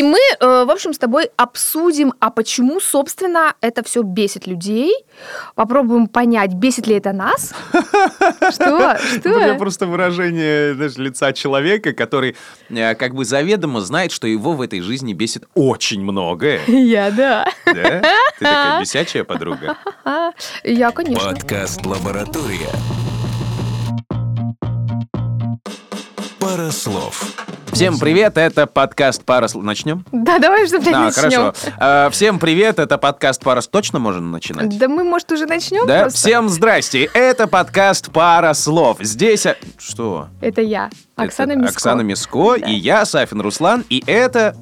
И мы, э, в общем, с тобой обсудим, а почему, собственно, это все бесит людей. Попробуем понять, бесит ли это нас. Что? У меня Что? просто выражение знаешь, лица человека, который э, как бы заведомо знает, что его в этой жизни бесит очень многое. Я, да. Да? Ты такая бесячая подруга. Я, конечно. Подкаст «Лаборатория». Пара слов. Всем привет, это подкаст «Пара слов». Начнем? Да, давай, чтобы А, начнем. хорошо. А, Всем привет, это подкаст «Пара слов». Точно можно начинать? Да мы, может, уже начнем Да? просто? Всем здрасте, это подкаст «Пара слов». Здесь... а, Что? Это я, Оксана Это Миско. Оксана Миско Да. и я, Сафин Руслан, и это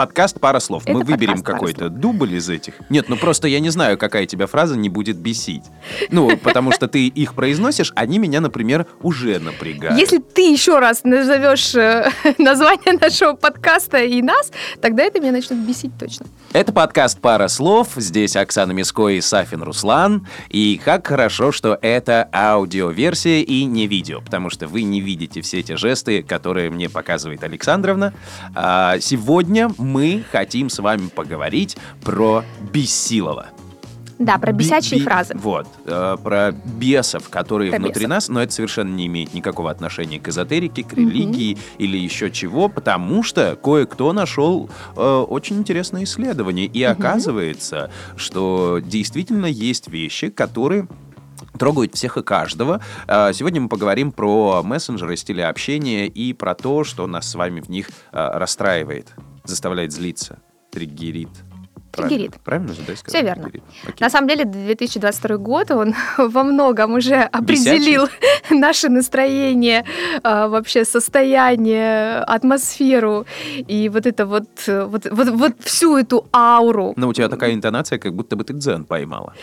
подкаст «Пара слов». Мы Это выберем подкаст «Пара какой-то дубль из этих. Нет, ну просто я не знаю, какая тебя фраза не будет бесить. Ну, потому что ты их произносишь, они меня, например, уже напрягают. Если ты еще раз назовешь э, название нашего подкаста и нас, тогда это меня начнет бесить точно. Это подкаст «Пара слов». Здесь Оксана Миско и Сафин Руслан. И как хорошо, что это аудиоверсия и не видео, потому что вы не видите все эти жесты, которые мне показывает Александровна. А сегодня мы хотим с вами поговорить про Бессилова. Да, про Би- бесячие би- фразы. Вот, э, про бесов, которые Про внутри бесов. нас, но это совершенно не имеет никакого отношения к эзотерике, к религии или еще чего, потому что кое-кто нашел э, очень интересное исследование. И оказывается, что действительно есть вещи, которые трогают всех и каждого. А, Сегодня мы поговорим про мессенджеры, стили общения и про то, что нас с вами в них а, расстраивает, заставляет злиться, триггерит. Триггерит. Правильно же, да, Все верно. Триггерит. Окей. На самом деле, 2022 год, он во многом уже определил наше настроение, а, вообще состояние, атмосферу и вот это вот, вот, вот, вот всю эту ауру. Но у тебя такая интонация, как будто бы ты дзен поймала.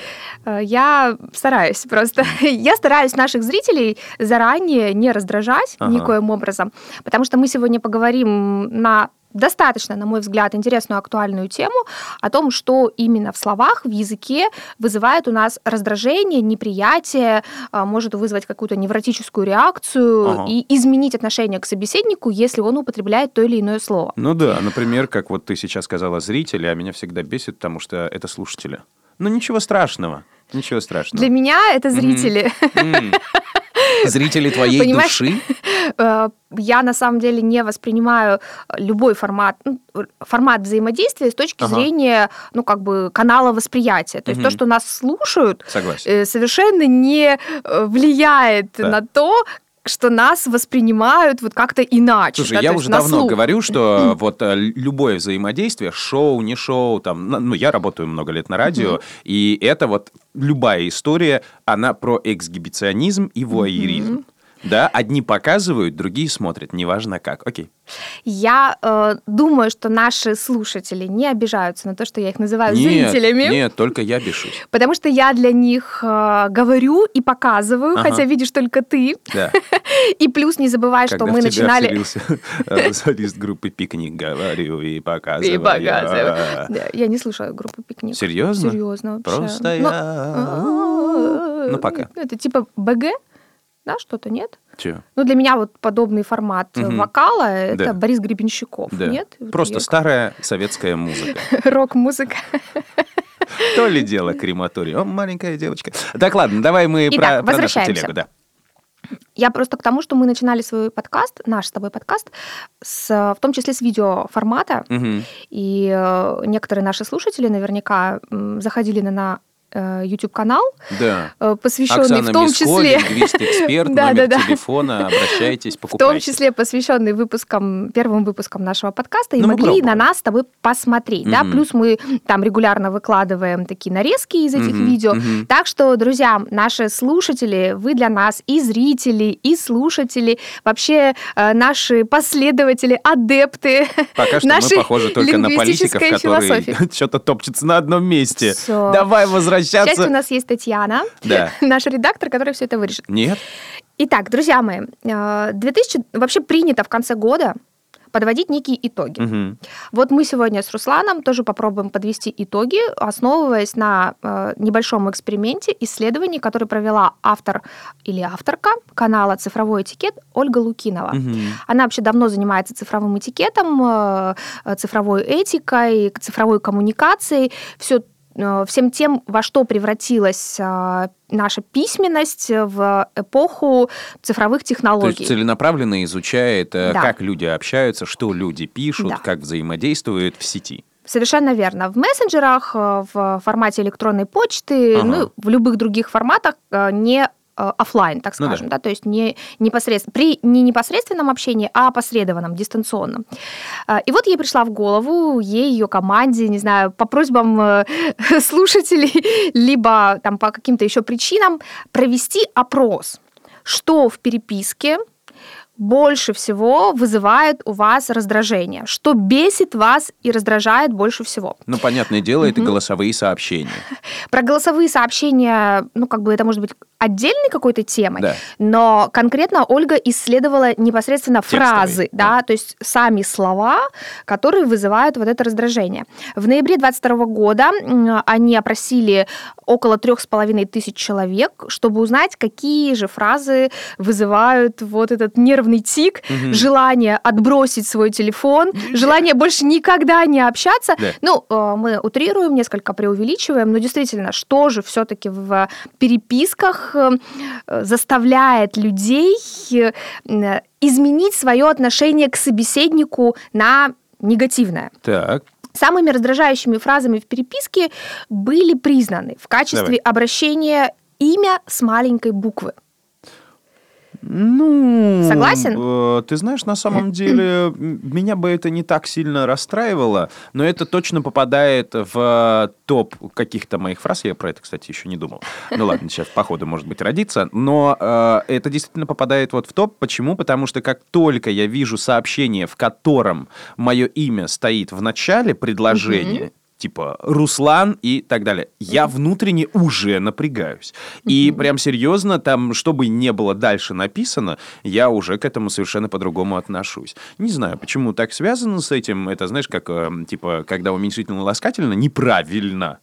Э, Я стараюсь просто. Я стараюсь наших зрителей заранее не раздражать Ага. никоим образом, потому что мы сегодня поговорим на достаточно, на мой взгляд, интересную актуальную тему о том, что именно в словах, в языке вызывает у нас раздражение, неприятие, а, может вызвать какую-то невротическую реакцию Ага. и изменить отношение к собеседнику, если он употребляет то или иное слово. Ну да, например, как вот ты сейчас сказала зрители, а меня всегда бесит, потому что это слушатели. Ну ничего страшного, ничего страшного. Для меня это зрители. Зрители твоей Понимаешь? души? Э, я на самом деле не воспринимаю любой формат, ну, формат взаимодействия с точки Ага. зрения, ну, как бы канала восприятия. То есть то, что нас слушают, Согласен. э, совершенно не э, влияет Да. на то, что нас воспринимают вот как-то иначе. Слушай, да, я уже давно слух. говорю, что вот э, любое взаимодействие, шоу, не шоу, там, ну, я работаю много лет на радио, и это вот любая история, она про эксгибиционизм и вуайеризм. Да, одни показывают, другие смотрят, неважно как. Окей. Я э, думаю, что наши слушатели не обижаются на то, что я их называю Нет, зрителями. нет, только я бешусь. Потому что я для них э, говорю и показываю, Ага. хотя видишь только ты. Да. И плюс не забывай, что Когда мы в тебя начинали... вселился, э, солист группы «Пикник», говорю и показываю. И показываю. Я не слушаю группу «Пикник». Серьезно? Серьезно вообще. Просто я... а, Ну, пока. Это типа БГ, да, что-то, нет? Чё? Ну, для меня вот подобный формат Мгм. вокала — это Да. Борис Гребенщиков, Да. нет? Просто Я- старая советская музыка. Рок-музыка. То ли дело крематорий. О, маленькая девочка. Так, ладно, давай мы Итак, про, про нашу телегу. Да. Я просто к тому, что мы начинали свой подкаст, наш с тобой подкаст, с, в том числе с видеоформата, Мгм. И э, некоторые наши слушатели наверняка заходили на, на YouTube-канал, Да. э, посвященный Оксана в том Миско, числе... лингвист-эксперт, Да, номер да, да. телефона, обращайтесь, В покупайте. том числе посвященный выпускам, первым выпускам нашего подкаста, и Ну, могли на нас с тобой посмотреть. Да? Мгм. Плюс мы там регулярно выкладываем такие нарезки из этих Мгм, видео. мгм. Так что, друзья, наши слушатели, вы для нас и зрители, и слушатели, вообще э, наши последователи, адепты Пока что мы похожи только на политиков, которые что-то топчутся на одном месте. Всё. Давай К счастью, у нас есть Татьяна, Да. наш редактор, который все это вырежет. Нет? Итак, друзья мои, э, 2000 вообще принято в конце года подводить некие итоги. Мгм. Вот мы сегодня с Русланом тоже попробуем подвести итоги, основываясь на э, небольшом эксперименте исследований, который провела автор или авторка канала «Цифровой этикет» Ольга Лукинова. Мгм. Она вообще давно занимается цифровым этикетом, э, э, цифровой этикой, цифровой коммуникацией, все всем тем, во что превратилась э, наша письменность в эпоху цифровых То технологий. есть целенаправленно изучает, э, Да. как люди общаются, что люди пишут, Да. как взаимодействуют в сети. Совершенно верно. В мессенджерах, э, в формате электронной почты, Ага. ну, в любых других форматах э, не э, оффлайн, так Ну да. скажем, да. то есть не непосредственно при не непосредственном общении, а опосредованном, дистанционном. А, И вот ей пришла в голову, ей, ее команде, не знаю, по просьбам э, слушателей, либо там по каким-то еще причинам провести опрос, что в переписке больше всего вызывает у вас раздражение, что бесит вас и раздражает больше всего. Ну, понятное дело, это голосовые сообщения. Про голосовые сообщения, ну, как бы это может быть отдельной какой-то темой, Да. но конкретно Ольга исследовала непосредственно Текстовые, фразы, да, то есть сами слова, которые вызывают вот это раздражение. В ноябре 22 года они опросили около трех с половиной тысяч человек, чтобы узнать, какие же фразы вызывают вот этот нервный тик, Мгм. желание отбросить свой телефон, желание больше никогда не общаться. Да. Ну, э, мы утрируем, несколько преувеличиваем, но действительно, что же все-таки в переписках э, заставляет людей э, изменить свое отношение к собеседнику на негативное? Так. Самыми раздражающими фразами в переписке были признаны в качестве Давай. обращения имя с маленькой буквы. Ну, Согласен? э, ты знаешь, на самом деле меня бы это не так сильно расстраивало, но это точно попадает в топ каких-то моих фраз. Я про это, кстати, еще не думал. Ну ладно, сейчас по ходу, может быть, родится. Но э, это действительно попадает вот в топ. Почему? Потому что как только я вижу сообщение, в котором мое имя стоит в начале предложения, типа Руслан и так далее. Я внутренне уже напрягаюсь. И прям серьезно, там, что бы не было дальше написано, я уже к этому совершенно по-другому отношусь. Не знаю, почему так связано с этим. Это, знаешь, как, э, типа, когда уменьшительно ласкательно, неправильно.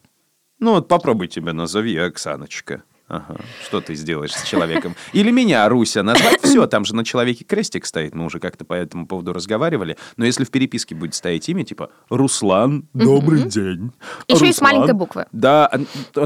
Ну вот попробуй тебя назови, Оксаночка. Ага. Что ты сделаешь с человеком? Или меня, Руся, назвать? Все, там же на человеке крестик стоит. Мы уже как-то по этому поводу разговаривали. Но если в переписке будет стоять имя, типа Руслан, добрый день. Еще и с Руслан». маленькой буквы. Да,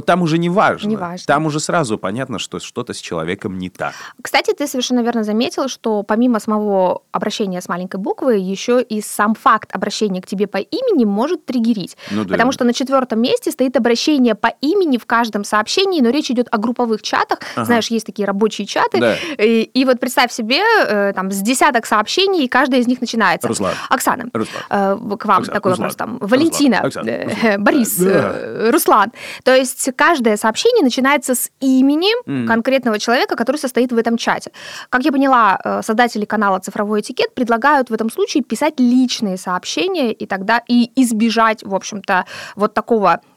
там уже не важно. Не важно. Там уже сразу понятно, что что-то с человеком не так. Кстати, ты совершенно верно заметил, что помимо самого обращения с маленькой буквы, еще и сам факт обращения к тебе по имени может триггерить. Ну да. Потому что на четвертом месте стоит обращение по имени в каждом сообщении, но речь идет о групповых чатах. Ага. Знаешь, есть такие рабочие чаты. Да. И, и вот представь себе, э, там, с десяток сообщений, и каждое из них начинается. Руслан. Оксана, Руслан. э, к вам Оксана, такой Руслан. вопрос там. Валентина, э, Руслан. Борис, Да. э, Руслан. То есть каждое сообщение начинается с имени Мгм. конкретного человека, который состоит в этом чате. Как я поняла, э, создатели канала «Цифровой этикет» предлагают в этом случае писать личные сообщения и тогда и избежать, в общем-то, вот такого э,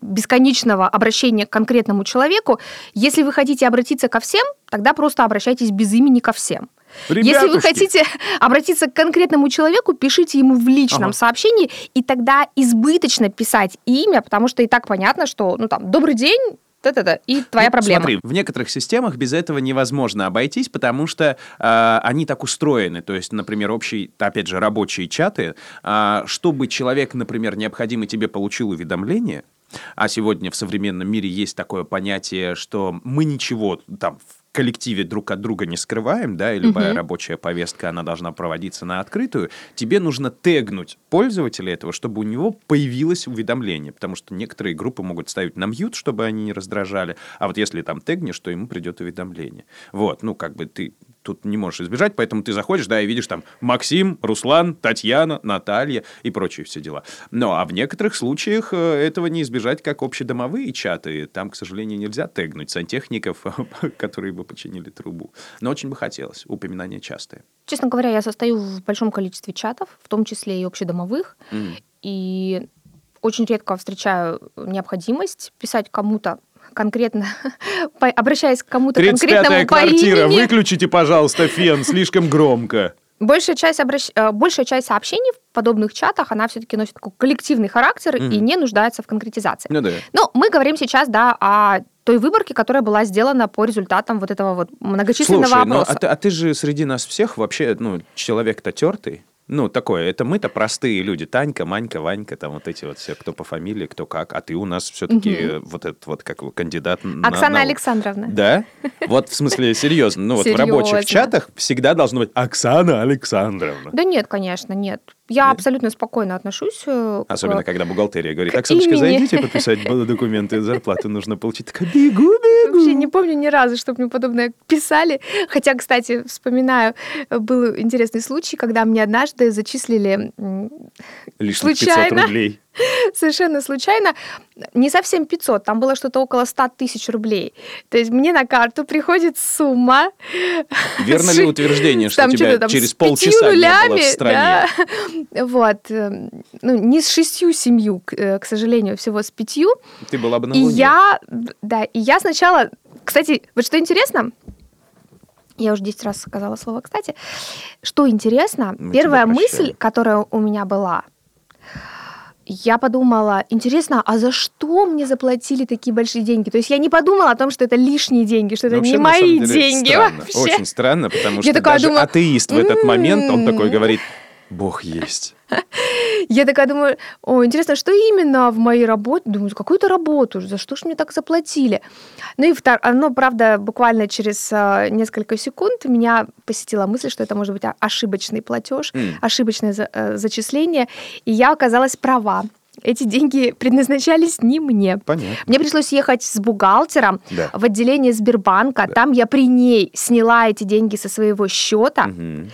бесконечного обращения к конкретному человеку. Если вы хотите обратиться ко всем, тогда просто обращайтесь без имени ко всем. Если вы Ребятушки. хотите обратиться к конкретному человеку, пишите ему в личном Ага. сообщении, и тогда избыточно писать имя, потому что и так понятно, что, ну там, добрый день, та-та-та, и твоя Ну, проблема. Смотри, в некоторых системах без этого невозможно обойтись, потому что э, они так устроены. То есть, например, общие, опять же, рабочие чаты, а, чтобы человек, например, необходимый тебе получил уведомление, а сегодня в современном мире есть такое понятие, что мы ничего там в коллективе друг от друга не скрываем, да, и любая Мгм. рабочая повестка, она должна проводиться на открытую, тебе нужно тегнуть пользователя этого, чтобы у него появилось уведомление, потому что некоторые группы могут ставить на мьют, чтобы они не раздражали, а вот если там тегнешь, то ему придет уведомление. Вот, ну, как бы ты тут не можешь избежать, поэтому ты заходишь, да, и видишь там Максим, Руслан, Татьяна, Наталья и прочие все дела. Ну, а в некоторых случаях э, этого не избежать, как общедомовые чаты. Там, к сожалению, нельзя тегнуть сантехников, которые бы починили трубу. Но очень бы хотелось. Упоминание частое. Честно говоря, я состою в большом количестве чатов, в том числе и общедомовых, М. и очень редко встречаю необходимость писать кому-то конкретно, по- обращаясь к кому-то конкретному по имени. выключите, пожалуйста, фен, слишком громко. большая часть, обращ... Э, большая часть сообщений в подобных чатах, она все-таки носит такой коллективный характер mm-hmm. и не нуждается в конкретизации. Ну да. Но мы говорим сейчас, да, о той выборке, которая была сделана по результатам вот этого вот многочисленного Слушай, опроса. Ну, а, ты, а ты же среди нас всех вообще, ну, человек-то тертый. Ну, такое, это мы-то простые люди. Танька, Манька, Ванька, там вот эти вот все, кто по фамилии, кто как. А ты у нас все-таки угу. вот этот вот как кандидат Оксана на... Александровна. Да? Вот в смысле, серьезно. Ну, вот в рабочих чатах всегда должно быть Оксана Александровна. Да нет, конечно, нет. Я Нет? абсолютно спокойно отношусь. Э, Особенно, к... когда бухгалтерия говорит, Оксаночка, зайдите подписать документы, зарплату нужно получить. Такая, бегу, бегу. Вообще не помню ни разу, чтобы мне подобное писали. Хотя, кстати, вспоминаю, был интересный случай, когда мне однажды зачислили Лишних случайно, 500 рублей. Совершенно случайно. Не совсем 500, там было что-то около 100 тысяч рублей. То есть мне на карту приходит сумма. Верно ли утверждение, что тебя через полчаса не было в стране? Вот. Эм, ну, не с шестью семью, э, к сожалению, всего с пятью. Ты была бы на И я, да, и я сначала... Кстати, вот что интересно, я уже 10 раз сказала слово «кстати». Что интересно, Мы первая мысль, которая у меня была, я подумала, интересно, а за что мне заплатили такие большие деньги? То есть я не подумала о том, что это лишние деньги, что это вообще, не мои деле, деньги. Странно, вообще. Очень странно, потому что даже думаю, атеист в этот момент, он такой говорит, Бог есть. Я такая думаю, о, интересно, что именно в моей работе? Думаю, какую-то работу, за что ж мне так заплатили? Ну и втор... ну, правда, буквально через э, несколько секунд меня посетила мысль, что это может быть ошибочный платеж, mm. ошибочное э, зачисление, и я оказалась права. Эти деньги предназначались не мне. Понятно. Мне пришлось ехать с бухгалтером да. в отделение Сбербанка. Да. Там я при ней сняла эти деньги со своего счета. Угу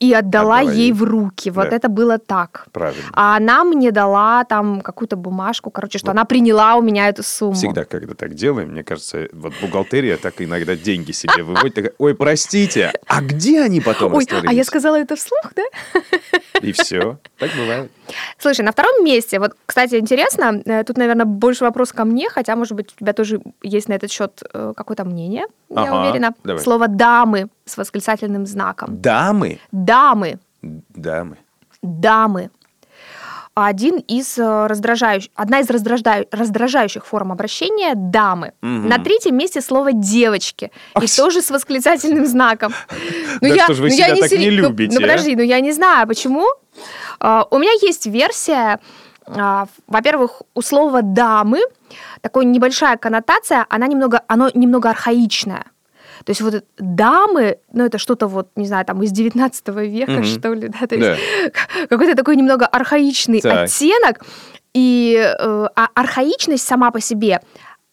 и отдала, отдала ей, ей в руки. Вот да. это было так. Правильно. А она мне дала там какую-то бумажку, короче, что вот. она приняла у меня эту сумму. Всегда, когда так делаем, мне кажется, вот бухгалтерия так иногда деньги себе выводит. Такая, Ой, простите, а где они потом Ой, а я сказала это вслух, да? И все. Так бывает. Слушай, на втором месте, вот, кстати, интересно, э, тут, наверное, больше вопрос ко мне, хотя, может быть, у тебя тоже есть на этот счет э, какое-то мнение, ага, я уверена. Давай. Слово «дамы» с восклицательным знаком. Дамы? Дамы. Дамы. Дамы. Один из э, раздражающих, одна из раздражаю, раздражающих форм обращения – дамы. Угу. На третьем месте слово «девочки». И тоже с восклицательным знаком. Ну, да я, что же вы ну, себя так не любите? Ну, подожди, ну я не знаю, почему. Uh, у меня есть версия, во-первых, у слова «дамы» такая небольшая коннотация, она немного, оно немного архаичное. То есть вот дамы, ну это что-то вот, не знаю, там из 19 века, mm-hmm. что ли, да, то есть да. какой-то такой немного архаичный так. оттенок. И э, а архаичность сама по себе,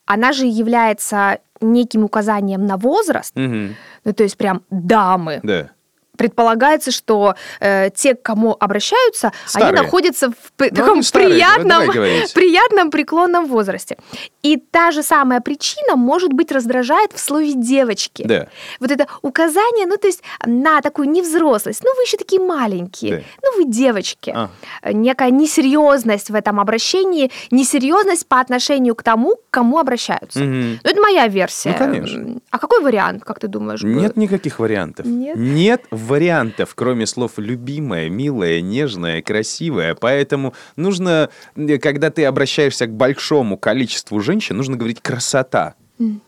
она же является неким указанием на возраст, mm-hmm. ну то есть прям дамы. Да предполагается, что э, те, к кому обращаются, Старые. они находятся в ну, таком старые, приятном, приятном преклонном возрасте. И та же самая причина, может быть, раздражает в слове девочки. Да. Вот это указание, ну, то есть на такую невзрослость. Ну, вы еще такие маленькие. Да. Ну, вы девочки. А. Некая несерьезность в этом обращении, несерьезность по отношению к тому, к кому обращаются. Угу. Ну, это моя версия. Ну, конечно. А какой вариант, как ты думаешь? Нет никаких вариантов. Нет? Нет вариантов, кроме слов любимая, милая, нежная, красивая. Поэтому нужно, когда ты обращаешься к большому количеству женщин, нужно говорить красота. Mm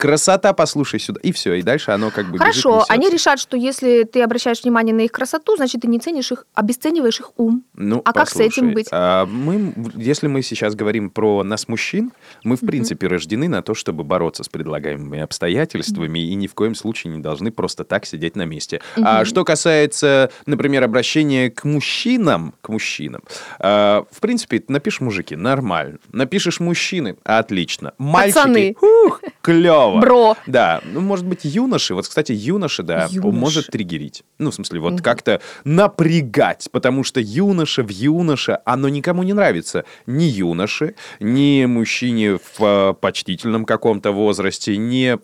красота, послушай сюда. И все, и дальше оно как бы Хорошо, бежит, они решат, что если ты обращаешь внимание на их красоту, значит, ты не ценишь их, обесцениваешь их ум. Ну, а послушай, как с этим быть? А мы, если мы сейчас говорим про нас, мужчин, мы, в принципе, mm-hmm. рождены на то, чтобы бороться с предлагаемыми обстоятельствами mm-hmm. и ни в коем случае не должны просто так сидеть на месте. Mm-hmm. А что касается, например, обращения к мужчинам, к мужчинам, а, в принципе, напишешь мужики, нормально. Напишешь мужчины, отлично. Мальчики, Пацаны. ух, клево слово. Бро. Да. Ну, может быть, юноши. Вот, кстати, юноши, да, юноши. может триггерить. Ну, в смысле, вот угу. как-то напрягать, потому что юноша в юноша, оно никому не нравится. Ни юноше, ни мужчине в э, почтительном каком-то возрасте, не...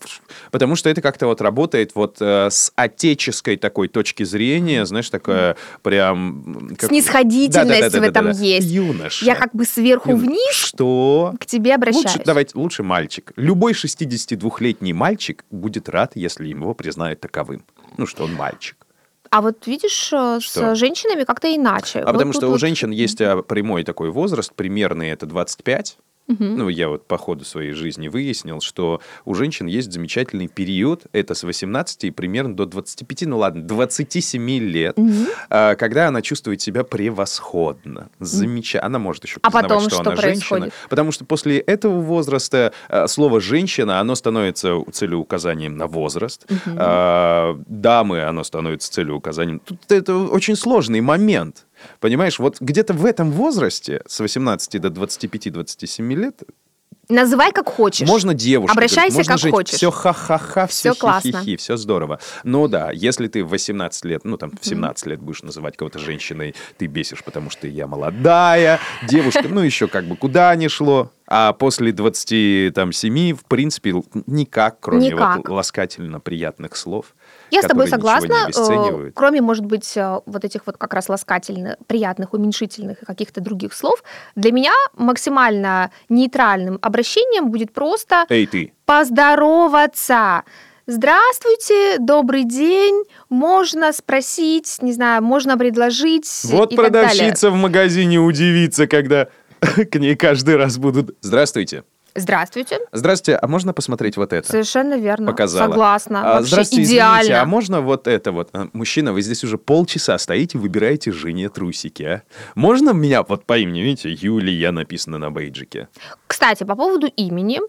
Потому что это как-то вот работает вот э, с отеческой такой точки зрения, знаешь, такое прям... Как... Снисходительность да, да, да, в этом есть. Юноша. Я как бы сверху Ю... вниз Что? к тебе обращаюсь. Лучше, давайте, лучше мальчик. Любой 62 двухлетний мальчик будет рад, если его признают таковым. Ну, что он мальчик. А вот видишь, э, Что? с женщинами как-то иначе. А Вот потому что у вот- женщин есть а, прямой такой возраст, примерный это 25. Ну, я вот по ходу своей жизни выяснил, что у женщин есть замечательный период, это с 18 и примерно до 25, ну ладно, 27 лет, а, когда она чувствует себя превосходно, замечательно. Она может еще А признавать, потом что, что она женщина. происходит? Потому что после этого возраста а, слово «женщина», оно становится целеуказанием на возраст. А, дамы, оно становится целеуказанием. Тут это очень сложный момент. Понимаешь, вот где-то в этом возрасте, с 18 до 25-27 лет, Называй как хочешь. можно девушку. Обращайся можно как хочешь. Все ха-ха-ха, все Всё классно. хи-хи-хи, все здорово. Но да, если ты в 18 лет, ну там в 17 лет будешь называть кого-то женщиной, ты бесишь, потому что я молодая, девушка, ну еще как бы куда ни шло. А после 27, в принципе, никак, кроме Никак. вот ласкательно приятных слов. Я с тобой согласна. э. Кроме, может быть, э, вот этих вот как раз ласкательных, приятных, уменьшительных и каких-то других слов, для меня максимально нейтральным обращением будет просто Эй, ты, поздороваться. Здравствуйте, добрый день. Можно спросить, не знаю, можно предложить. Вот и так далее. продавщица в магазине удивится, когда к ней каждый раз будут... Здравствуйте. Здравствуйте. Здравствуйте, а можно посмотреть вот это? Совершенно верно. Показала. Согласна. А, Вообще здравствуйте, идеально. извините, а можно вот это вот? А, Мужчина, вы здесь уже полчаса стоите, выбираете жене трусики, а? Можно меня вот по имени, видите, Юлия написано на бейджике? Кстати, по поводу имени.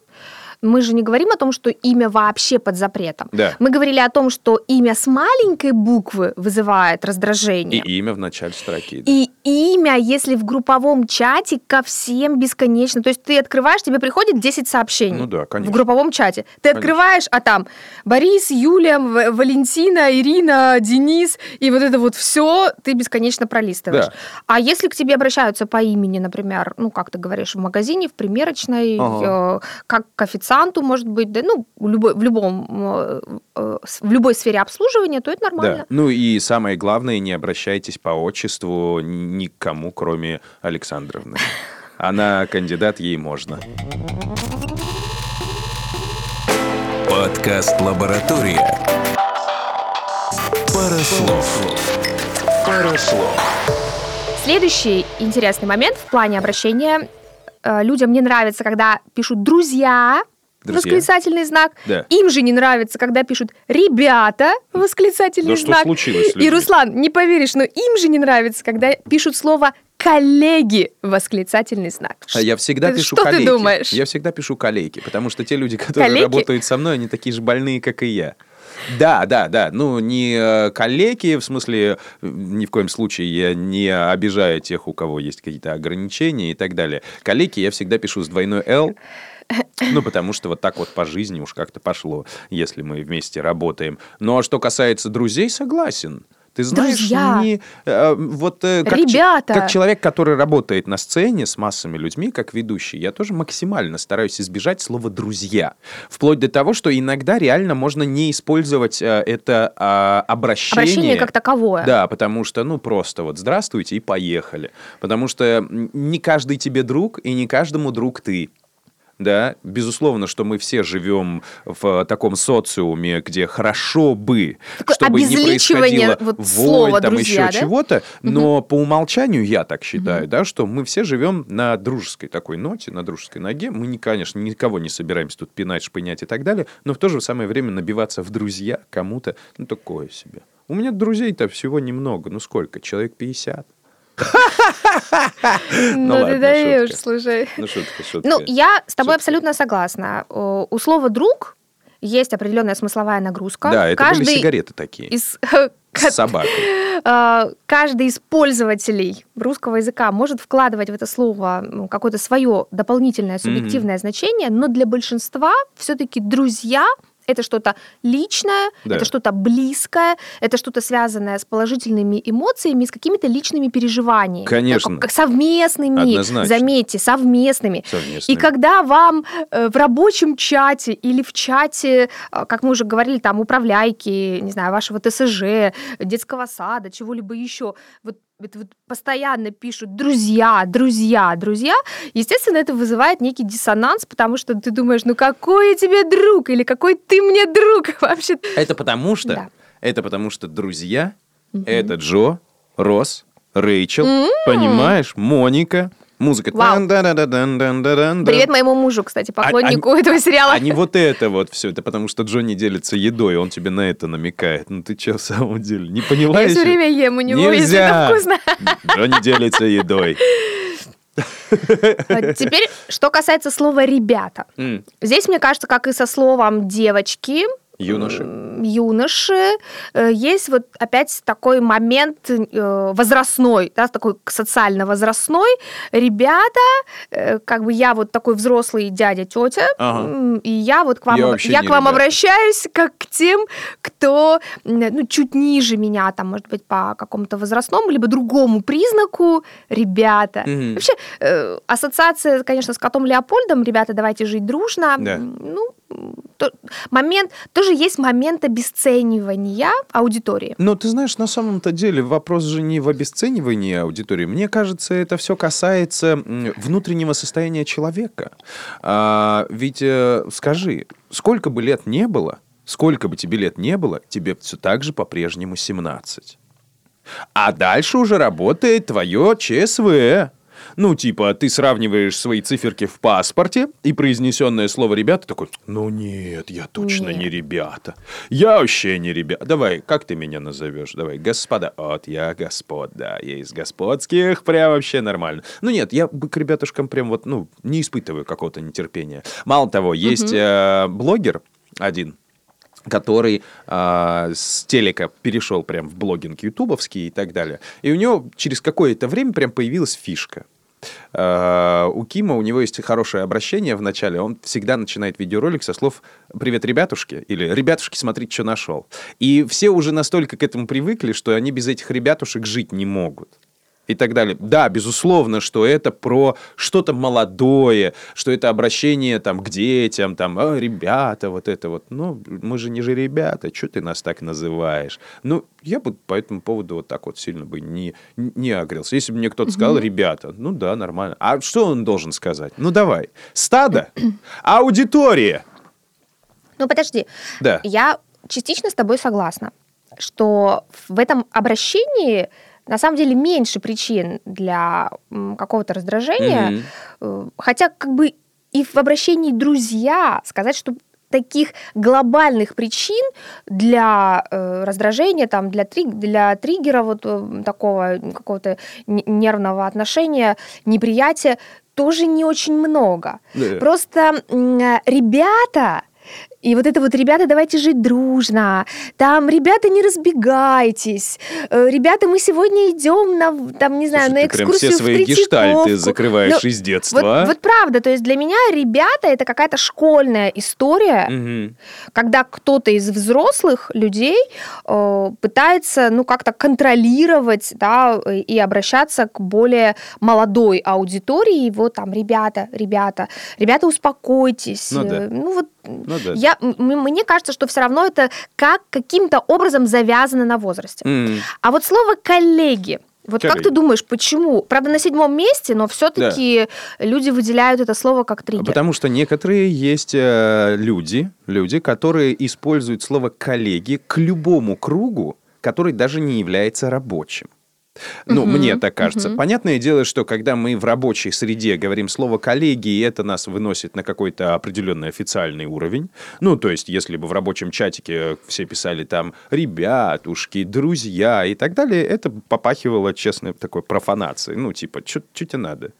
Мы же не говорим о том, что имя вообще под запретом. Да. Мы говорили о том, что имя с маленькой буквы вызывает И раздражение. имя в начале строки. да. И имя, если в групповом чате, ко всем бесконечно. То есть ты открываешь, тебе приходит 10 сообщений. Ну да, конечно. В групповом чате. Ты Конечно. открываешь, а там Борис, Юлия, Валентина, Ирина, Денис, и вот это вот все ты бесконечно пролистываешь. Да. А если к тебе обращаются по имени, например, ну, как ты говоришь, в магазине, в примерочной, Ага. э, как к официанту, может быть, да, ну, в любой, в любом, э, в любой сфере обслуживания, то это нормально. Да. Ну и самое главное, не обращайтесь по отчеству никому, кроме Александровны. Она кандидат, ей можно. Подкаст «Лаборатория». Пара слов. Пара слов. Следующий интересный момент в плане обращения. Э, Людям не нравится, когда пишут «друзья», Друзья. восклицательный знак. Да. Им же не нравится, когда пишут «ребята», восклицательный Да что знак. случилось с И? Руслан, не поверишь, но им же не нравится, когда пишут слово «коллеги», восклицательный знак. А я всегда Ты- пишу Что коллеги. ты думаешь? Я всегда пишу коллеги, потому что те люди, которые Коллеги? работают со мной, они такие же больные, как и я. Да, да, да. Ну, не э, коллеги, в смысле, ни в коем случае я не обижаю тех, у кого есть какие-то ограничения и так далее. Коллеги я всегда пишу с двойной «Л», ну, потому что вот так вот по жизни уж как-то пошло, если мы вместе работаем. Ну, а что касается друзей, согласен. Ты знаешь, Друзья. не, э, вот э, как, Ребята. как человек, который работает на сцене с массами людьми, как ведущий, я тоже максимально стараюсь избежать слова «друзья». Вплоть до того, что иногда реально можно не использовать э, это а, обращение. Обращение как таковое. Да, потому что, ну, просто вот «здравствуйте» и поехали. Потому что не каждый тебе друг, и не каждому друг ты. Да, безусловно, что мы все живем в таком социуме, где хорошо бы, Такое чтобы не происходило вот слова там «друзья», еще да? чего-то, но по умолчанию я так считаю, да, что мы все живем на дружеской такой ноте, на дружеской ноге. Мы, не, конечно, никого не собираемся тут пинать, шпынять и так далее, но в то же самое время набиваться в друзья кому-то, ну, такое себе. У меня друзей-то всего немного, ну сколько, человек 50. Ну, ладно, ты даешь, слушай. Ну, шутка, шутка. Ну, я с тобой абсолютно согласна. У слова «друг» есть определенная смысловая нагрузка. Да, это Каждый были сигареты такие, из с собакой. э, каждый из пользователей русского языка может вкладывать в это слово ну, какое-то свое дополнительное субъективное значение, но для большинства все-таки друзья это что-то личное, Да. это что-то близкое, это что-то связанное с положительными эмоциями, с какими-то личными переживаниями. Конечно. Как- как совместными, Однозначно. заметьте, совместными. Совместными. И когда вам э, в рабочем чате или в чате, э, как мы уже говорили, там управляйки, не знаю, вашего ТСЖ, детского сада, чего-либо еще, вот, это вот постоянно пишут друзья, друзья, друзья, естественно, это вызывает некий диссонанс, потому что ты думаешь, ну какой я тебе друг или какой ты мне друг вообще. Это потому что, Да. это потому что друзья Это Джо, Росс, Рэйчел, понимаешь, Моника. Музыка. Вау. Привет моему мужу, кстати, поклоннику этого сериала. А не вот это вот все. Это потому что Джо не делится едой, он тебе на это намекает. Ну ты че в самом деле? Не поняла Я все время ем у него, если это вкусно. Джо не делится едой. А Теперь, что касается слова «ребята». Здесь, мне кажется, как и со словом «девочки», Юноши. юноши, э, есть вот опять такой момент э, возрастной, да, такой социально-возрастной. Ребята, э, как бы я вот такой взрослый дядя, тетя, Ага. и я вот к вам, Я об- я к вам ребята. обращаюсь как к тем, кто ну, чуть ниже меня, там, может быть, по какому-то возрастному, либо другому признаку, ребята. Мгм. Вообще, ассоциация, конечно, с котом Леопольдом, ребята, давайте жить дружно. Да. Ну, то- момент, тоже есть момент обесценивания аудитории. Но ты знаешь, на самом-то деле вопрос же не в обесценивании аудитории. Мне кажется, это все касается внутреннего состояния человека. А, ведь э, скажи, сколько бы лет не было, сколько бы тебе лет не было, тебе все так же по-прежнему 17. А дальше уже работает твое ЧСВ. Ну, типа, ты сравниваешь свои циферки в паспорте, и произнесенное слово «ребята» такой, ну нет, я точно Нет. не ребята. Я вообще не ребята. Давай, как ты меня назовешь? Давай, господа. Вот я господ, да, я из господских, прям вообще нормально. Ну нет, я бы к ребятушкам прям вот, ну, не испытываю какого-то нетерпения. Мало того, есть э, блогер один, который а, с телека перешел прям в блогинг ютубовский и так далее. И у него через какое-то время прям появилась фишка. А, у Кима у него есть хорошее обращение в начале. Он всегда начинает видеоролик со слов «Привет, ребятушки» или «Ребятушки, смотрите, что нашел». И все уже настолько к этому привыкли, что они без этих ребятушек жить не могут и так далее. Да, безусловно, что это про что-то молодое, что это обращение там к детям, там, «А, ребята, вот это вот. Ну, мы же не же ребята, что ты нас так называешь? Ну, я бы по этому поводу вот так вот сильно бы не, не агрился. Если бы мне кто-то сказал, ребята, ну да, нормально. А что он должен сказать? Ну, давай. Стадо? Аудитория? Ну, подожди. Да. Я частично с тобой согласна, что в этом обращении на самом деле меньше причин для какого-то раздражения. Э, Хотя как бы и в обращении друзья сказать, что таких глобальных причин для э, раздражения, там, для, три- для триггера вот э, такого какого-то нервного отношения, неприятия тоже не очень много. Да. Просто э, ребята, и вот это вот, ребята, давайте жить дружно. Там, ребята, не разбегайтесь. Э, Ребята, мы сегодня идем на, там, не знаю, Слушай, на ты прям экскурсию все свои гештальты закрываешь Ну, из детства, Вот, а? вот правда, то есть для меня ребята это какая-то школьная история, Мгм. когда кто-то из взрослых людей э, пытается, ну, как-то контролировать, да, и обращаться к более молодой аудитории, вот там, ребята, ребята, ребята, успокойтесь. Ну да. Э, ну вот Ну да. я, м- мне кажется, что все равно это как каким-то образом завязано на возрасте. М. А вот слово коллеги. Вот как Коллеги. ты думаешь, почему? Правда, на седьмом месте, но все-таки люди выделяют это слово как триггер. Потому что некоторые есть э, люди, люди, которые используют слово коллеги к любому кругу, который даже не является рабочим. Ну, Мгм, мне так кажется. мгм. Понятное дело, что когда мы в рабочей среде говорим слово коллеги, и это нас выносит на какой-то определенный официальный уровень. Ну, то есть, если бы в рабочем чатике все писали там ребятушки, друзья и так далее, это попахивало, честно, такой профанацией. Ну, типа, что тебе надо?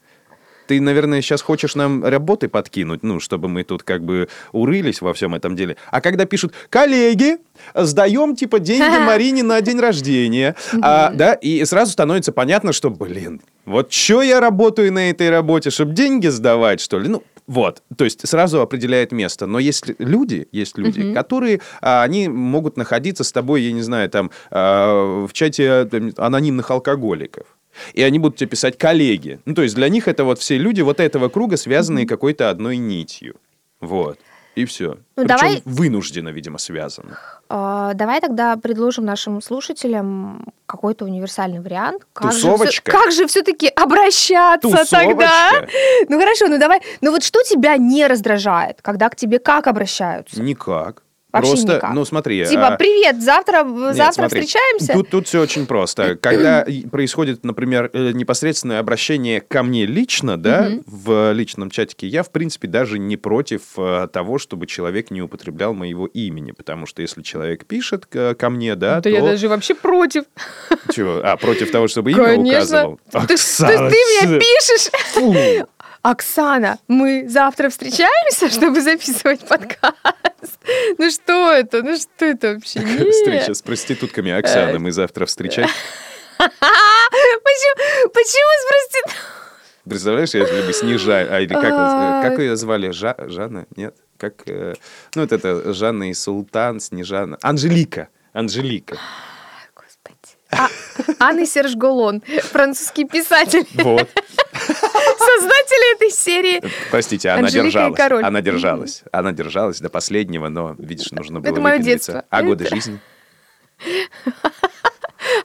Ты, наверное, сейчас хочешь нам работы подкинуть, ну, чтобы мы тут как бы урылись во всем этом деле. А когда пишут «коллеги, сдаем, типа, деньги Марине на день рождения», а, да, и сразу становится понятно, что, блин, вот что я работаю на этой работе, чтобы деньги сдавать, что ли? Ну, вот, то есть сразу определяет место. Но есть люди, есть люди, которые, а, они могут находиться с тобой, я не знаю, там, а, в чате там, анонимных алкоголиков. И они будут тебе писать коллеги. Ну, то есть для них это вот все люди вот этого круга, связанные какой-то одной нитью. Вот. И все. Ну, Причем давай- вынужденно, видимо, связаны. А, Давай тогда предложим нашим слушателям какой-то универсальный вариант. Как же Тусовочка. как же все-таки обращаться тогда? Тусовочка? Ну хорошо, ну давай. Ну вот что тебя не раздражает, когда к тебе как обращаются? Никак. Вообще Просто, никак. ну смотри. Типа, а, привет, завтра, Нет, завтра смотри, встречаемся? Тут, тут все очень просто. Когда происходит, например, э, непосредственное обращение ко мне лично, да, в личном чатике, я, в принципе, даже не против э, того, чтобы человек не употреблял моего имени. Потому что если человек пишет ко мне, да, Да то... я даже вообще против. Чего? А, против того, чтобы имя Конечно. указывал? Ты, ты- ты мне пишешь. Фу. Оксана, мы завтра встречаемся, чтобы записывать подкаст. Ну что это? Ну что это вообще? Нет. Встреча с проститутками. Оксана, мы завтра встречать. Почему, почему спросите? Представляешь, если бы снижали... А, или как, А. как ее звали? Жа, Жанна? Нет? Как... э, ну, вот это Жанна и Султан, Снежана. Анжелика. Анжелика. А, Анна Серж Голон, французский писатель, Вот. создатель этой серии. Простите, она Анжелика держалась. король. Она держалась. Она держалась до последнего, но, видишь, нужно было Это выпендриться. детство. А годы жизни?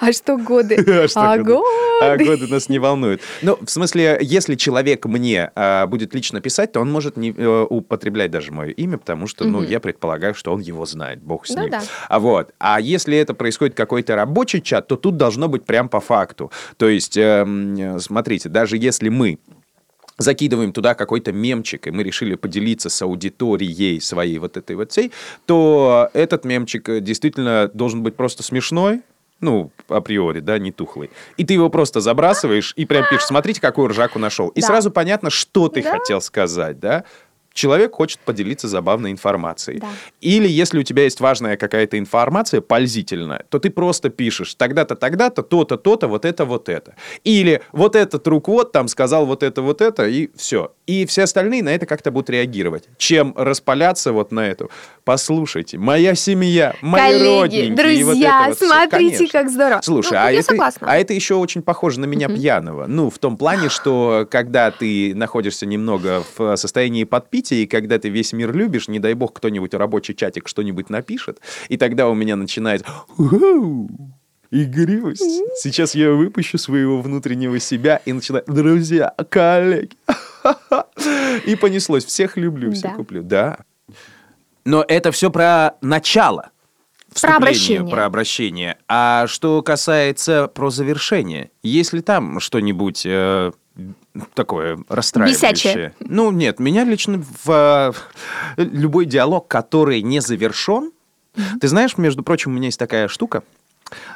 А что годы? А что А годы? А годы? нас не волнуют. Ну, в смысле, если человек мне а, будет лично писать, то он может не э, употреблять даже мое имя, потому что, ну, я предполагаю, что он его знает, бог с ним. А вот, а если это происходит какой-то рабочий чат, то тут должно быть прям по факту. То есть, эм, смотрите, даже если мы закидываем туда какой-то мемчик, и мы решили поделиться с аудиторией своей вот этой вот всей, то этот мемчик э, действительно должен быть просто смешной, ну, априори, да, не тухлый. И ты его просто забрасываешь и прям пишешь, смотрите, какую ржаку нашел. И Да. сразу понятно, что ты Да. хотел сказать, да. Человек хочет поделиться забавной информацией. Да. Или если у тебя есть важная какая-то информация, пользительная, то ты просто пишешь тогда-то, тогда-то, то-то, то-то, вот это, вот это. Или вот этот вот там сказал вот это, вот это, и все. И все остальные на это как-то будут реагировать. Чем распаляться вот на эту. Послушайте, моя семья, мои Коллеги, родненькие. вот друзья, вот всё. смотрите, как здорово. Слушай, Ну, а, это, согласна. а это еще очень похоже на меня пьяного. Ну, в том плане, что когда ты находишься немного в состоянии подпития, и когда ты весь мир любишь, не дай бог кто-нибудь в рабочий чатик что-нибудь напишет, и тогда у меня начинает... «Уау, Игривость. Сейчас я выпущу своего внутреннего себя и начинаю... Друзья, коллеги. И понеслось. Всех люблю, всех Да. куплю. Да. Но это все про начало. вступление, обращение. Про обращение. А что касается про завершение, есть ли там что-нибудь э, такое расстраивающее? Бесячее. Ну, нет, меня лично в э, любой диалог, который не завершен, ты знаешь, между прочим, у меня есть такая штука,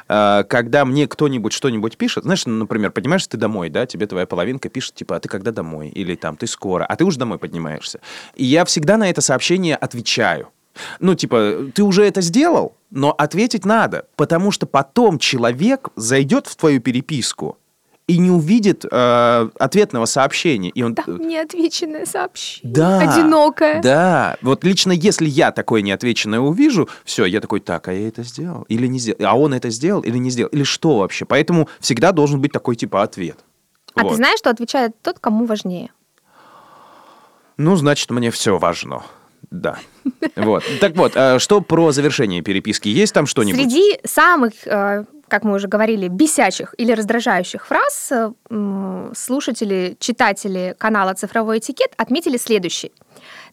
э, когда мне кто-нибудь что-нибудь пишет, знаешь, ну, например, поднимаешься ты домой, да, тебе твоя половинка пишет, типа, а ты когда домой? Или там, ты скоро, а ты уже домой поднимаешься. И я всегда на это сообщение отвечаю. Ну, типа, ты уже это сделал, но ответить надо, потому что потом человек зайдет в твою переписку и не увидит э, ответного сообщения. И он, Там неотвеченное сообщение. да. Одинокое. Да. Вот лично если я такое неотвеченное увижу, все, я такой, так, а я это сделал или не сделал? А он это сделал или не сделал? Или что вообще? Поэтому всегда должен быть такой типа ответ. А Вот. ты знаешь, что отвечает тот, кому важнее? Ну, значит, мне все важно. Да. Вот. Так вот, а что про завершение переписки? Есть там что-нибудь? Среди самых, э, как мы уже говорили, бесячих или раздражающих фраз э, слушатели, читатели канала «Цифровой этикет» отметили следующий.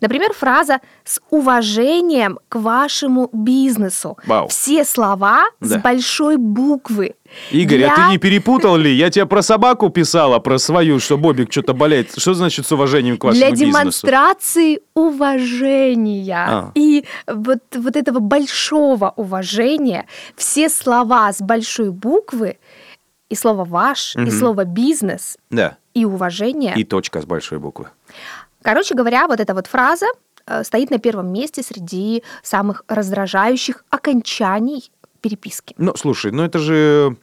Например, фраза «с уважением к вашему бизнесу». Вау. Все слова Да. с большой буквы. Игорь, а Для- ты не перепутал ли? Я тебе про собаку писала, про свою, что Бобик что-то болеет. Что значит с уважением к вашему Для бизнесу? демонстрации уважения А. и вот, вот этого большого уважения все слова с большой буквы и слово «ваш», и Мгм. слово «бизнес», Да. и уважение. И точка с большой буквы. Короче говоря, вот эта вот фраза э, стоит на первом месте среди самых раздражающих окончаний переписки. Ну, слушай, ну это же,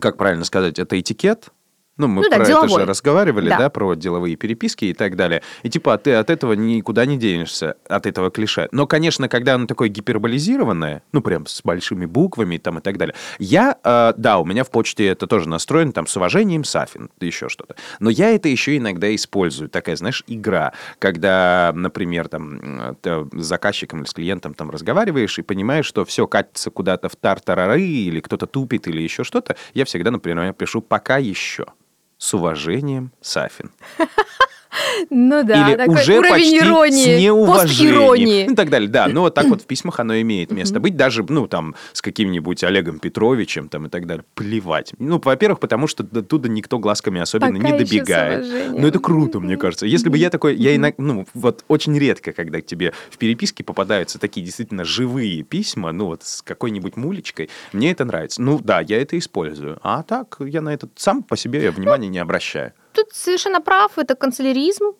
как правильно сказать, это этикет. Ну, мы Ну да, про это деловой. же разговаривали, да. Да. про деловые переписки и так далее. И типа ты от этого никуда не денешься, от этого клише. Но, конечно, когда оно такое гиперболизированное, ну, прям с большими буквами там и так далее. Я, э, да, у меня в почте это тоже настроено, там, с уважением, Сафин, еще что-то. Но я это еще иногда использую. Такая, знаешь, игра, когда, например, там, э, с заказчиком или с клиентом там разговариваешь и понимаешь, что все катится куда-то в тартарары или кто-то тупит или еще что-то, я всегда, например, пишу «пока еще». С уважением, Сафин. Ну да, Или такой уже уровень почти иронии, с неуважением. постиронии. И так далее. Да, ну вот так вот в письмах оно имеет место быть. Даже, ну, там, с каким-нибудь Олегом Петровичем там и так далее. Плевать. Ну, во-первых, потому что до туда никто глазками особенно Пока не добегает. уважением. Ну, это круто, мне кажется. Если бы я такой... Я иногда... Ну, вот очень редко, когда к тебе в переписке попадаются такие действительно живые письма, ну, вот с какой-нибудь мулечкой, мне это нравится. Ну, да, я это использую. А так, я на это сам по себе внимания не обращаю. Тут совершенно прав, это канцеляризм,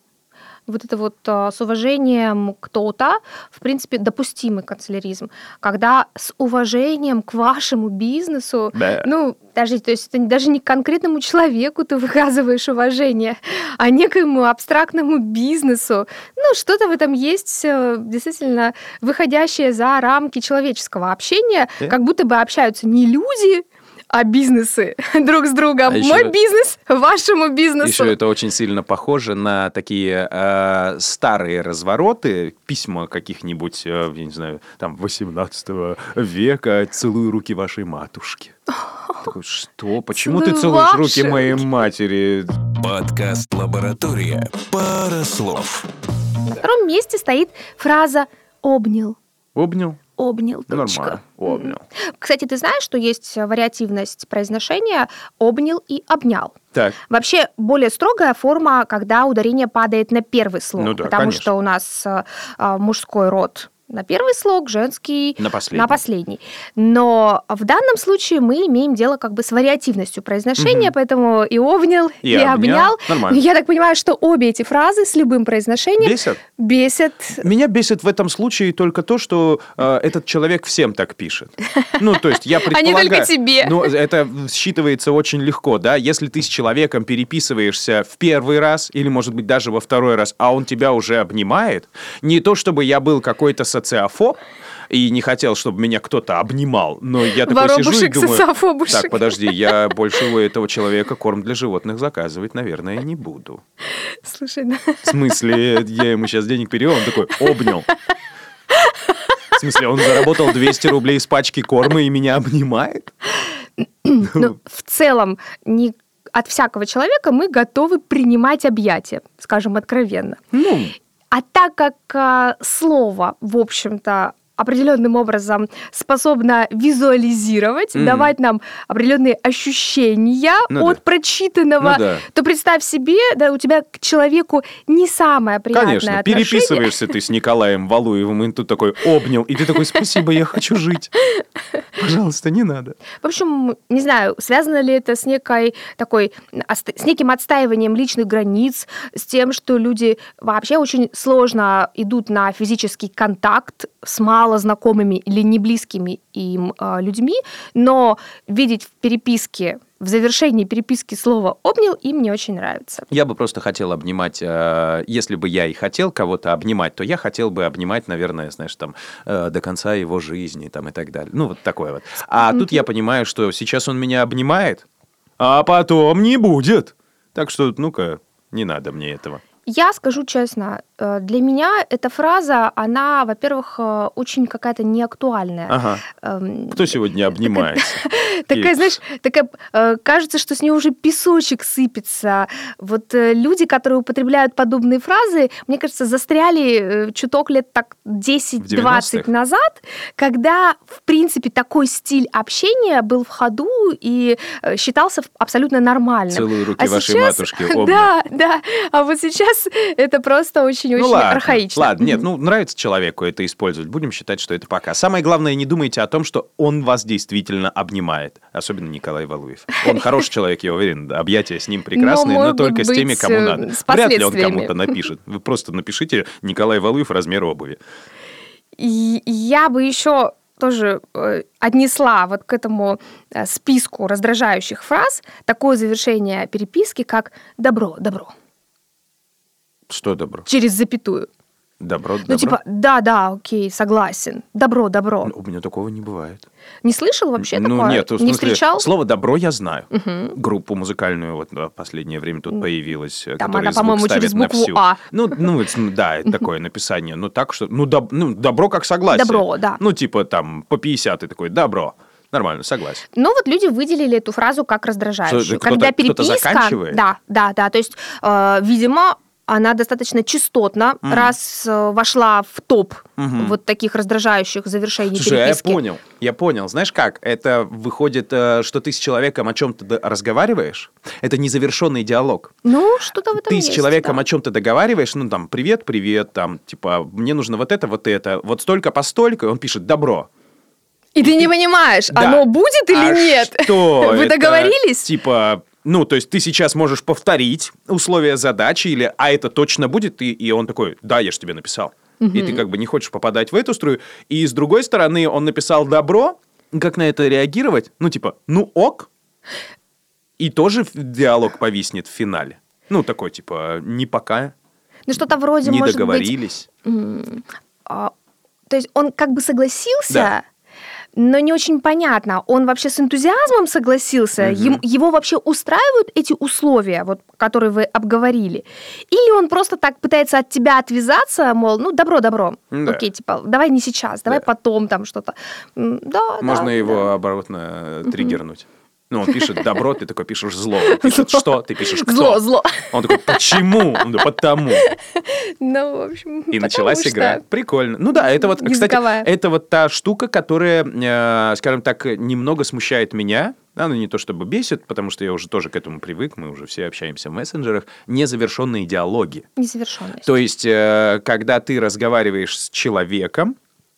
вот это вот а, с уважением кто-то, в принципе, допустимый канцеляризм, когда с уважением к вашему бизнесу, Да. ну, даже, то есть это даже не к конкретному человеку ты выказываешь уважение, а некоему абстрактному бизнесу. Ну, что-то в этом есть э, действительно выходящее за рамки человеческого общения, Да. как будто бы общаются не люди, а бизнесы друг с другом. А Мой ещё- бизнес вашему бизнесу. Еще это очень сильно похоже на такие э, старые развороты, письма каких-нибудь, э, я не знаю, там, 18 века «Целую руки вашей матушки». Такой, что? Почему ты целуешь руки моей матери? Подкаст «Лаборатория». Пара слов. На втором месте стоит фраза «обнял». Обнял? Обнял, точка. Нормально. Обнял. Кстати, ты знаешь, что есть вариативность произношения «обнял» и «обнял»? Так, Вообще, более строгая форма, когда ударение падает на первый слог, Ну да, потому конечно. что у нас а, мужской род на первый слог, женский На последний. на последний. Но в данном случае мы имеем дело как бы с вариативностью произношения, Мгм. поэтому и обнял, И и, обнял. обнял. Нормально. Я так понимаю, что обе эти фразы с любым произношением бесит? бесят Меня бесит в этом случае только то, что э, этот человек всем так пишет. Ну, то есть я А не предполагаю... только тебе. Ну, это считывается очень легко, да? Если ты с человеком переписываешься в первый раз, или, может быть, даже во второй раз, а он тебя уже обнимает, не то чтобы я был какой-то социофоб, и не хотел, чтобы меня кто-то обнимал, но я такой сижу и воробушек, думаю... Так, подожди, я больше у этого человека корм для животных заказывать, наверное, не буду. Слушай, ну, В смысле, я ему сейчас денег перевел, он такой, обнял. В смысле, он заработал 200 рублей с пачки корма и меня обнимает? ну, в целом не от всякого человека мы готовы принимать объятия, скажем откровенно. Ну, А так как а, слово, в общем-то, определенным образом способно визуализировать, Мгм. давать нам определенные ощущения Ну от да. прочитанного, Ну да. то представь себе, да, у тебя к человеку не самое приятное конечно, отношение. переписываешься ты с Николаем Валуевым, и тут такой обнял, и ты такой, спасибо, я хочу жить. Пожалуйста, не надо. В общем, не знаю, связано ли это с некой такой, с неким отстаиванием личных границ, с тем, что люди вообще очень сложно идут на физический контакт с малознакомыми или неблизкими им а, людьми, но видеть в переписке, в завершении переписки слово «обнял» им не очень нравится. Я бы просто хотел обнимать, э, если бы я и хотел кого-то обнимать, то я хотел бы обнимать, наверное, знаешь, там, э, до конца его жизни, там, и так далее. Ну, вот такое вот. А тут я понимаю, что сейчас он меня обнимает, а потом не будет. Так что, ну-ка, не надо мне этого. Я скажу честно, э, для меня эта фраза, она, во-первых, э, очень какая-то неактуальная. Ага. Эм, Кто сегодня обнимается? Такая, знаешь, такая, э, кажется, что с нее уже песочек сыпется. Вот э, люди, которые употребляют подобные фразы, мне кажется, застряли э, чуток лет так 10-20 90-х. назад, когда, в принципе, такой стиль общения был в ходу и э, считался абсолютно нормальным. Целую руки А вашей сейчас- матушки. обнял. Да, да. А вот сейчас это просто очень-очень Ну ладно, архаично. ладно, нет, ну нравится человеку это использовать, будем считать, что это пока. Самое главное, не думайте о том, что он вас действительно обнимает, особенно Николай Валуев. Он хороший человек, я уверен, объятия с ним прекрасные, но, только с теми, кому э, надо. Вряд ли он кому-то напишет. Вы просто напишите Николай Валуев размер обуви. И я бы еще тоже э, отнесла вот к этому э, списку раздражающих фраз такое завершение переписки, как «добро, добро», Что добро? через запятую. Добро, Ну, добро. типа, да-да, окей, согласен, добро, добро. Ну, У меня такого не бывает. Не слышал вообще ну, такое? нет, в Не смысле, встречал? слово «добро» я знаю. Мгм. Группу музыкальную вот в последнее время тут появилась, э, Там которая она, по-моему, через букву всю. «А». Ну, ну, м, да, это такое написание. Ну, так что... Ну, доб- ну, добро как согласие. Добро, да. Ну, типа там по 50 и такой, добро. Нормально, согласен. Ну вот люди выделили эту фразу как раздражающую. Что, Когда переписка... Да, да, да. То есть, э, видимо, она достаточно частотно, Мгм. раз э, вошла в топ Мгм. вот таких раздражающих завершений Слушай, а я переписки. понял, я понял. Знаешь как? Это выходит, э, что ты с человеком о чем-то разговариваешь. Это незавершенный диалог. Ну, что-то в этом ты есть, с человеком да. о чем-то договариваешь, ну там, привет, привет, там, типа, мне нужно вот это, вот это, вот столько по столько, и он пишет добро. И ты не понимаешь, Да. оно будет или А нет? Что Вы это? договорились? Типа, ну, то есть ты сейчас можешь повторить условия задачи, или, а это точно будет, и, и он такой, да, я же тебе написал. И ты как бы не хочешь попадать в эту струю. И с другой стороны, он написал добро, как на это реагировать? Ну, типа, ну ок. И тоже диалог повиснет в финале. Ну, такой, типа, не пока, Ну, что-то вроде, не может быть, договорились. а, то есть он как бы согласился, Да. Но не очень понятно, он вообще с энтузиазмом согласился. Ем- его вообще устраивают эти условия, вот, которые вы обговорили, или он просто так пытается от тебя отвязаться, мол, ну добро, добро, Да. окей, типа, давай не сейчас, давай Да. потом там что-то, да, Можно да, его да. оборотно э, триггернуть. Ну, он пишет добро, ты такой пишешь зло. Он пишет что, ты пишешь кто. Зло, зло. Он такой, почему? Он такой, потому. Ну, в общем, И началась что- игра. Прикольно. Ну да, это вот, кстати, Языковая. это вот та штука, которая, э, скажем так, немного смущает меня. Она не то чтобы бесит, потому что я уже тоже к этому привык, мы уже все общаемся в мессенджерах. Незавершенные диалоги. Несовершенность. То есть, э, когда ты разговариваешь с человеком,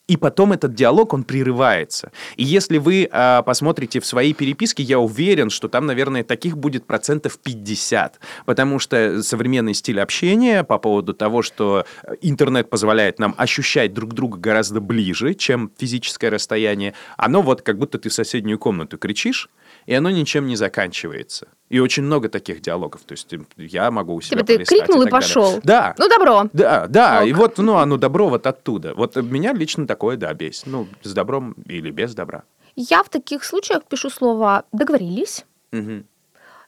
и потом этот диалог, он прерывается. И если вы э, посмотрите в свои переписки, я уверен, что там, наверное, таких будет процентов 50. Потому что современный стиль общения по поводу того, что э, интернет позволяет нам ощущать друг друга гораздо ближе, чем физическое расстояние, оно вот как будто ты в соседнюю комнату кричишь, и оно ничем не заканчивается. И очень много таких диалогов. То есть э, я могу у себя Типа ты крикнул и далее. пошел. Да. Ну, добро. Да, да, и Ок. вот, ну, оно добро вот оттуда. Вот меня лично такое, да, бесит. Ну, с добром или без добра. Я в таких случаях пишу слово «договорились», Мгм.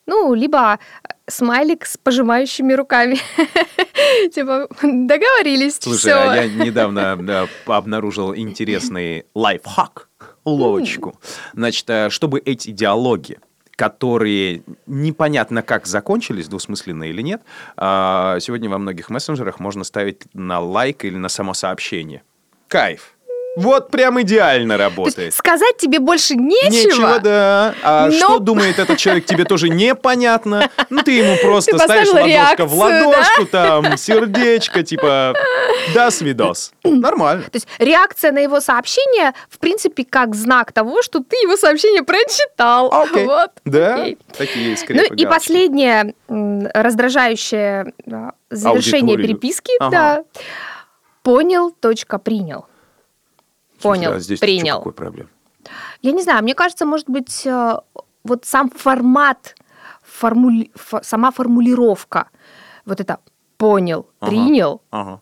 ну, либо э, смайлик с пожимающими руками. Типа, договорились, Слушай, все. а я недавно да, обнаружил интересный лайфхак, уловочку. Значит, э, чтобы эти диалоги, которые непонятно как закончились, двусмысленно или нет, а, сегодня во многих мессенджерах можно ставить на лайк или на само сообщение. Кайф. Вот прям идеально То работает. есть сказать тебе больше нечего. Нечего, да. А Но- что думает этот человек, тебе тоже непонятно. Ну, ты ему просто Ты ставишь ладошка в реакцию, ладошку, там, сердечко, типа, да, свидос. Нормально. То есть реакция на его сообщение, в принципе, как знак того, что ты его сообщение прочитал. Окей. Вот. Да, окей. такие Ну скрепы, и галочки. последнее м, раздражающее да, завершение Аудиторию. переписки, Ага. да. Понял, точка, принял. Понял, а здесь принял. Какой проблем? Я не знаю, мне кажется, может быть, э, вот сам формат, формули- фо- сама формулировка, вот это понял, Ага. принял, Ага.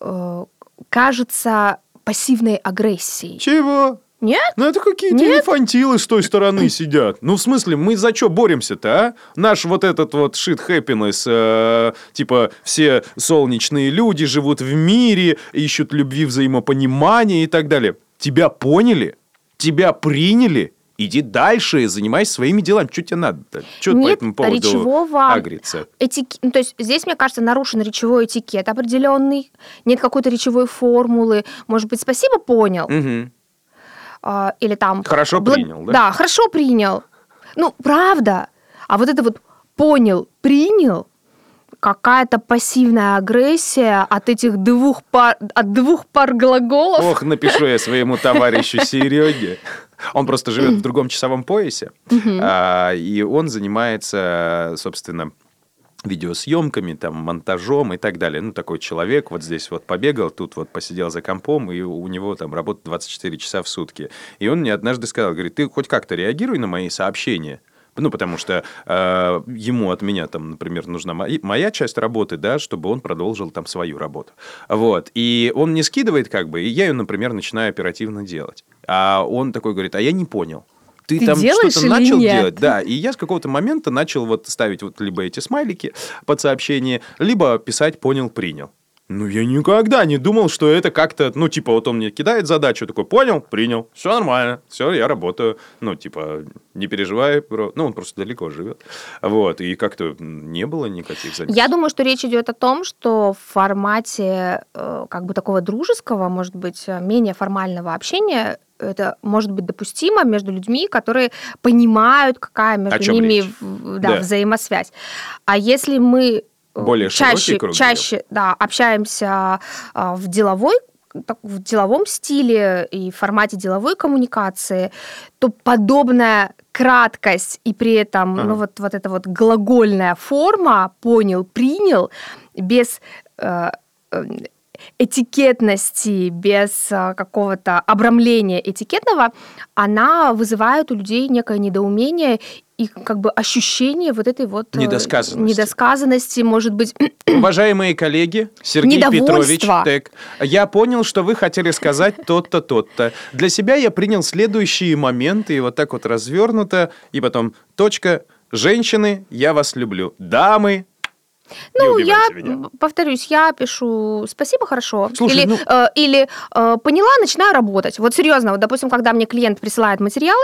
э, кажется пассивной агрессией. Чего? Нет? Ну, это какие-то инфантилы с той стороны сидят. Ну, в смысле, мы за что боремся-то, а? Наш вот этот вот shit happiness, э, типа, все солнечные люди живут в мире, ищут любви, взаимопонимания и так далее. Тебя поняли? Тебя приняли? Иди дальше, занимайся своими делами. Что тебе надо-то? Что по Нет этому поводу речевого агриться? этик- ну, то есть здесь, мне кажется, нарушен речевой этикет определенный, нет какой-то речевой формулы. Может быть, спасибо, понял. Мгм. А, или там... Хорошо бла- принял, да? Да, хорошо принял. Ну, правда. А вот это вот понял, принял, какая-то пассивная агрессия от этих двух пар, от двух пар глаголов. Ох, напишу я своему товарищу Сереге. Он просто живет в другом часовом поясе, а, и он занимается, собственно, видеосъемками, там, монтажом и так далее. Ну, такой человек вот здесь вот побегал, тут вот посидел за компом, и у него там работа 24 часа в сутки. И он мне однажды сказал, говорит, ты хоть как-то реагируй на мои сообщения. Ну, потому что э, ему от меня, там, например, нужна моя, моя часть работы, да, чтобы он продолжил там свою работу. Вот. И он мне скидывает как бы, и я ее, например, начинаю оперативно делать. А он такой говорит, а я не понял. Ты, Ты там что-то начал нет? делать? Да, и я с какого-то момента начал вот ставить вот либо эти смайлики под сообщение, либо писать «понял, принял». Ну, я никогда не думал, что это как-то, ну, типа, вот он мне кидает задачу, такой, понял, принял, все нормально, все, я работаю. Ну, типа, не переживай, бро. Ну, он просто далеко живет. Вот, и как-то не было никаких занятий. Я думаю, что речь идет о том, что в формате э, как бы такого дружеского, может быть, менее формального общения это может быть допустимо между людьми, которые понимают, какая между ними да, да. взаимосвязь. А если мы более чаще, круг чаще да, общаемся а, в деловой в деловом стиле и формате деловой коммуникации, то подобная краткость и при этом ага. ну, вот, вот эта вот глагольная форма понял, принял, без э, э этикетности, без э, какого-то обрамления этикетного, она вызывает у людей некое недоумение и как бы ощущение вот этой вот э, недосказанности, недосказанности. Может быть... Уважаемые коллеги, Сергей Петрович, так, я понял, что вы хотели сказать то-то, то-то. Для себя я принял следующие моменты, и вот так вот развернуто, и потом точка, женщины, я вас люблю, дамы, ну, я меня. повторюсь, я пишу спасибо, хорошо. Слушай, или ну... э, или э, поняла, начинаю работать. Вот серьезно, вот, допустим, когда мне клиент присылает материалы,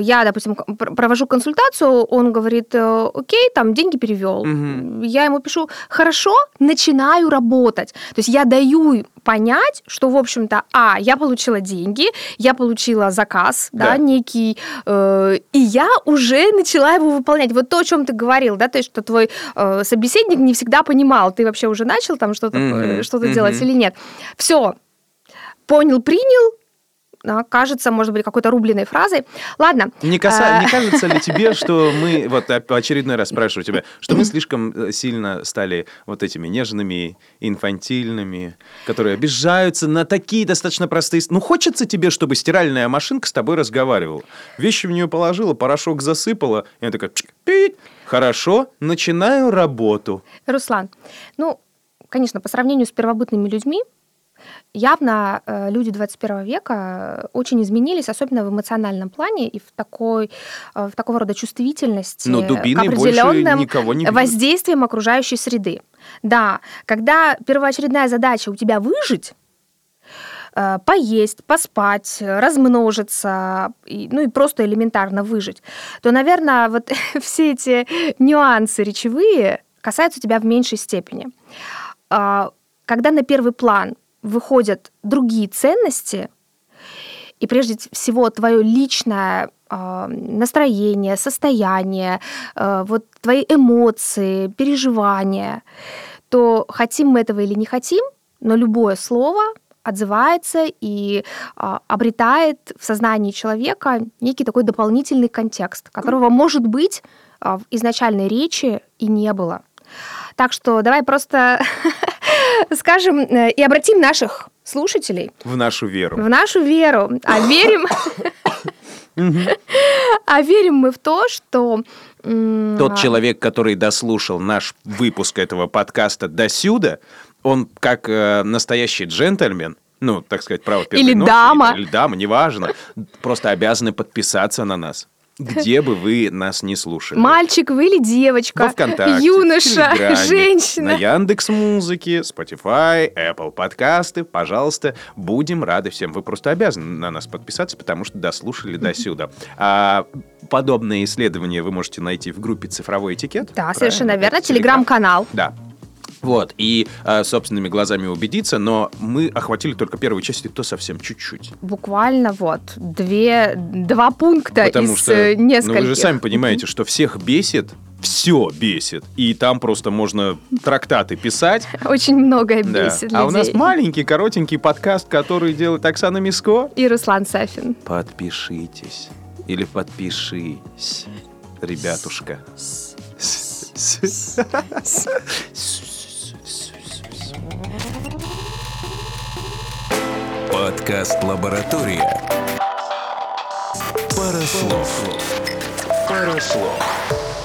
я, допустим, провожу консультацию, он говорит, э, окей, там деньги перевел. Угу. Я ему пишу, хорошо, начинаю работать. То есть я даю понять, что, в общем-то, а, я получила деньги, я получила заказ, да, да некий, э, и я уже начала его выполнять. Вот то, о чем ты говорил, да, то есть, что твой э, собеседник не всегда понимал, ты вообще уже начал там что-то mm-hmm. что-то mm-hmm. делать или нет. Все, понял, принял, кажется, может быть, какой-то рубленой фразой. Ладно. Не, каса... А, не кажется ли тебе, что мы, вот очередной раз спрашиваю тебя, что мы слишком э, сильно стали вот этими нежными, инфантильными, которые обижаются на такие достаточно простые... Ну, хочется тебе, чтобы стиральная машинка с тобой разговаривала. Вещи в нее положила, порошок засыпала, и она такая... Хорошо, начинаю работу. Руслан, ну, конечно, по сравнению с первобытными людьми, явно э, люди 21 века очень изменились, особенно в эмоциональном плане и в, такой, э, в такого рода чувствительности Но к определенным никого не воздействиям окружающей среды. Да, когда первоочередная задача у тебя выжить, э, поесть, поспать, размножиться, ну и просто элементарно выжить, то, наверное, вот все эти нюансы речевые касаются тебя в меньшей степени. А, когда на первый план выходят другие ценности, и прежде всего твое личное э, настроение, состояние, э, вот твои эмоции, переживания, то хотим мы этого или не хотим, но любое слово отзывается и э, обретает в сознании человека некий такой дополнительный контекст, которого, может быть, в изначальной речи и не было. Так что давай просто скажем э, и обратим наших слушателей в нашу веру. В нашу веру. А верим... А верим мы в то, что... Тот человек, который дослушал наш выпуск этого подкаста до сюда, он как э, настоящий джентльмен, ну, так сказать, право Или дама. Или дама, неважно, просто обязаны подписаться на нас где бы вы нас не слушали. Мальчик вы или девочка, Во ВКонтакте, юноша, женщина. На Яндекс Музыке, Spotify, Apple подкасты. Пожалуйста, будем рады всем. Вы просто обязаны на нас подписаться, потому что дослушали до сюда. А подобные исследования вы можете найти в группе «Цифровой этикет». Да, совершенно верно. Телеграм-канал. Да, вот, и э, собственными глазами убедиться, но мы охватили только первую часть, и то совсем чуть-чуть. Буквально вот две, два пункта Потому из что, нескольких. Ну, вы же сами понимаете, что всех бесит, все бесит. И там просто можно трактаты писать. Очень многое бесит да. А у нас маленький, коротенький подкаст, который делает Оксана Миско. И Руслан Сафин. Подпишитесь. Или подпишись, ребятушка. Подкаст «Лаборатория». Парослов. Парослов.